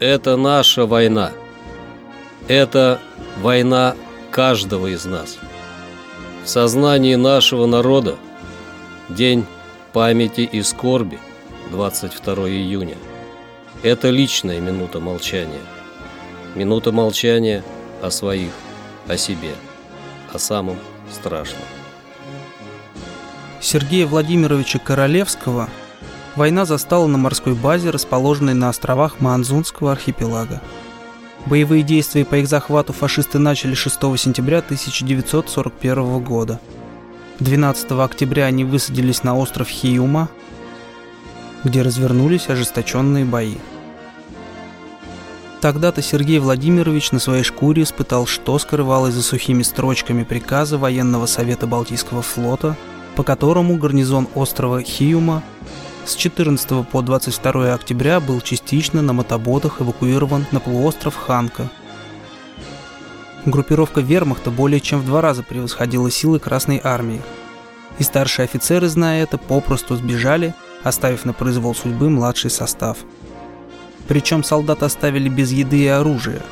Это наша война. Это война каждого из нас. В сознании нашего народа День памяти и скорби 22 июня. Это личная минута молчания. Минута молчания о своих, о себе, о самом страшном. Сергея Владимировича Королевского война застала на морской базе, расположенной на островах Маанзунского архипелага. Боевые действия по их захвату фашисты начали 6 сентября 1941 года. 12 октября они высадились на остров Хиюма, где развернулись ожесточенные бои. Тогда-то Сергей Владимирович на своей шкуре испытал, что скрывалось за сухими строчками приказа военного совета Балтийского флота – по которому гарнизон острова Хиюма с 14 по 22 октября был частично на мотоботах эвакуирован на полуостров Ханка. Группировка вермахта более чем в два раза превосходила силы Красной Армии. И старшие офицеры, зная это, попросту сбежали, оставив на произвол судьбы младший состав. Причем солдат оставили без еды и оружия.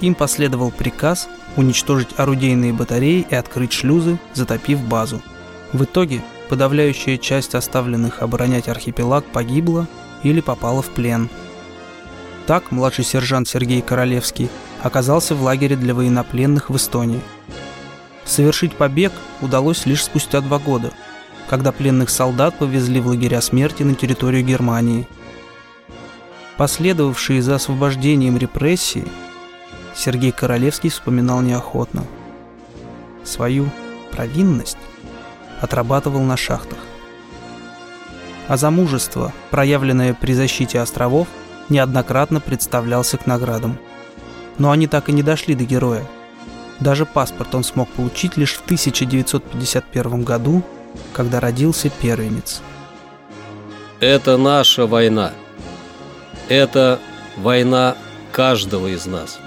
Им последовал приказ уничтожить орудийные батареи и открыть шлюзы, затопив базу. В итоге подавляющая часть оставленных оборонять архипелаг погибла или попала в плен. Так младший сержант Сергей Королевский оказался в лагере для военнопленных в Эстонии. Совершить побег удалось лишь спустя два года, когда пленных солдат повезли в лагеря смерти на территорию Германии. Последовавшие за освобождением репрессии Сергей Королевский вспоминал неохотно. Свою провинность отрабатывал на шахтах. А за мужество, проявленное при защите островов, неоднократно представлялся к наградам. Но они так и не дошли до героя. Даже паспорт он смог получить лишь в 1951 году, когда родился первенец. Это наша война. Это война каждого из нас.